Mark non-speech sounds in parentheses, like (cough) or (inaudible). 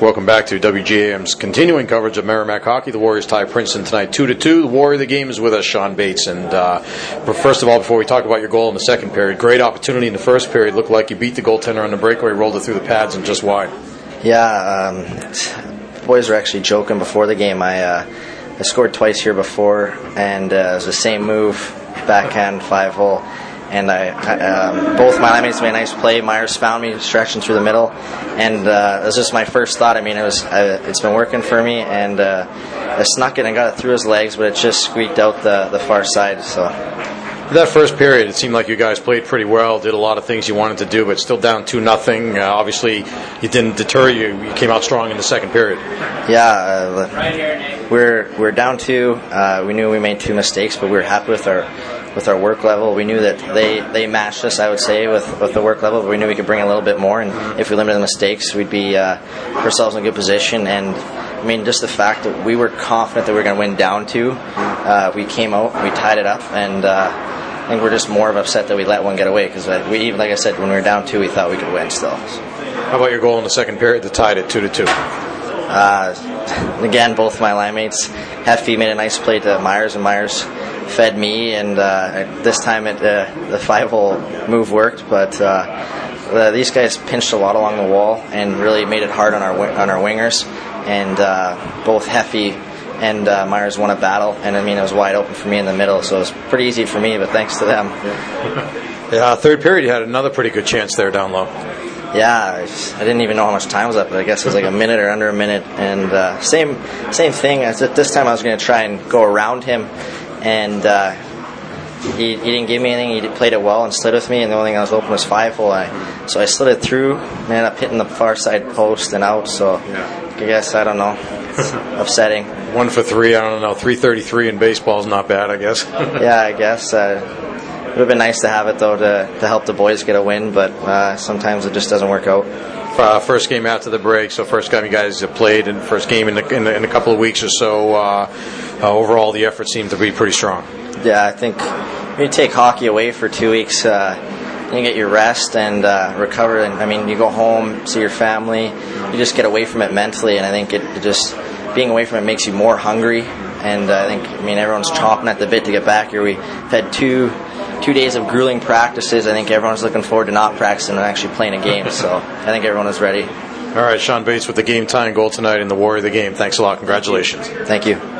Welcome back to WGAM's continuing coverage of Merrimack hockey. The Warriors tie Princeton tonight, two to two. The Warrior of the game is with us, Sean Bates. And uh, first of all, before we talk about your goal in the second period, great opportunity in the first period. Looked like you beat the goaltender on the breakaway, rolled it through the pads, and just wide. Yeah, um, boys were actually joking before the game. I uh, I scored twice here before, and uh, it was the same move, backhand five hole and I, um, both my line made a nice play. Myers found me stretching through the middle, and uh, it was just my first thought. I mean, it was I, it's been working for me, and uh, I snuck it and got it through his legs, but it just squeaked out the the far side. So. That first period, it seemed like you guys played pretty well, did a lot of things you wanted to do, but still down two nothing. Uh, obviously, it didn't deter you. You came out strong in the second period. Yeah, uh, we're we're down two. Uh, we knew we made two mistakes, but we were happy with our with our work level. We knew that they, they matched us, I would say, with, with the work level, but we knew we could bring a little bit more. And if we limited the mistakes, we'd be uh, ourselves in a good position. And I mean, just the fact that we were confident that we were going to win down two, uh, we came out, we tied it up, and uh, I think we're just more of upset that we let one get away because we even, like I said, when we were down two, we thought we could win still. How about your goal in the second period that tied it two to two? Uh, (laughs) again, both my line Heffy made a nice play to Myers, and Myers fed me, and uh, this time it, uh, the five hole move worked. But uh, these guys pinched a lot along the wall and really made it hard on our on our wingers. And uh, both Heffy and uh, Myers won a battle, and I mean it was wide open for me in the middle, so it was pretty easy for me. But thanks to them. (laughs) yeah, third period you had another pretty good chance there down low. Yeah, I, didn't even know how much time was up, but I guess it was like a minute or under a minute. And uh, same same thing. As at this time, I was going to try and go around him and uh, he, he didn't give me anything. He played it well and slid with me, and the only thing I was open was five hole. I, so I slid it through, and ended up hitting the far side post and out. So yeah. I guess I don't know. It's (laughs) upsetting. One for three. I don't know. Three thirty-three in baseball is not bad. I guess. yeah, I guess. Uh, would have been nice to have it though to, to help the boys get a win, but uh, sometimes it just doesn't work out. Uh, first game after the break, so first time you guys have played, and first game in, the, in, the, in a couple of weeks or so. Uh, uh, overall, the effort seemed to be pretty strong. Yeah, I think you take hockey away for two weeks, uh, you get your rest and uh, recover. And I mean, you go home, see your family, you just get away from it mentally. And I think it, it just being away from it makes you more hungry. And I think, I mean, everyone's chomping at the bit to get back here. We've had two two days of grueling practices. I think everyone's looking forward to not practicing and actually playing a game. So I think everyone is ready. All right, Sean Bates with the game tying goal tonight in the Warrior of the game. Thanks a lot. Congratulations. Thank you.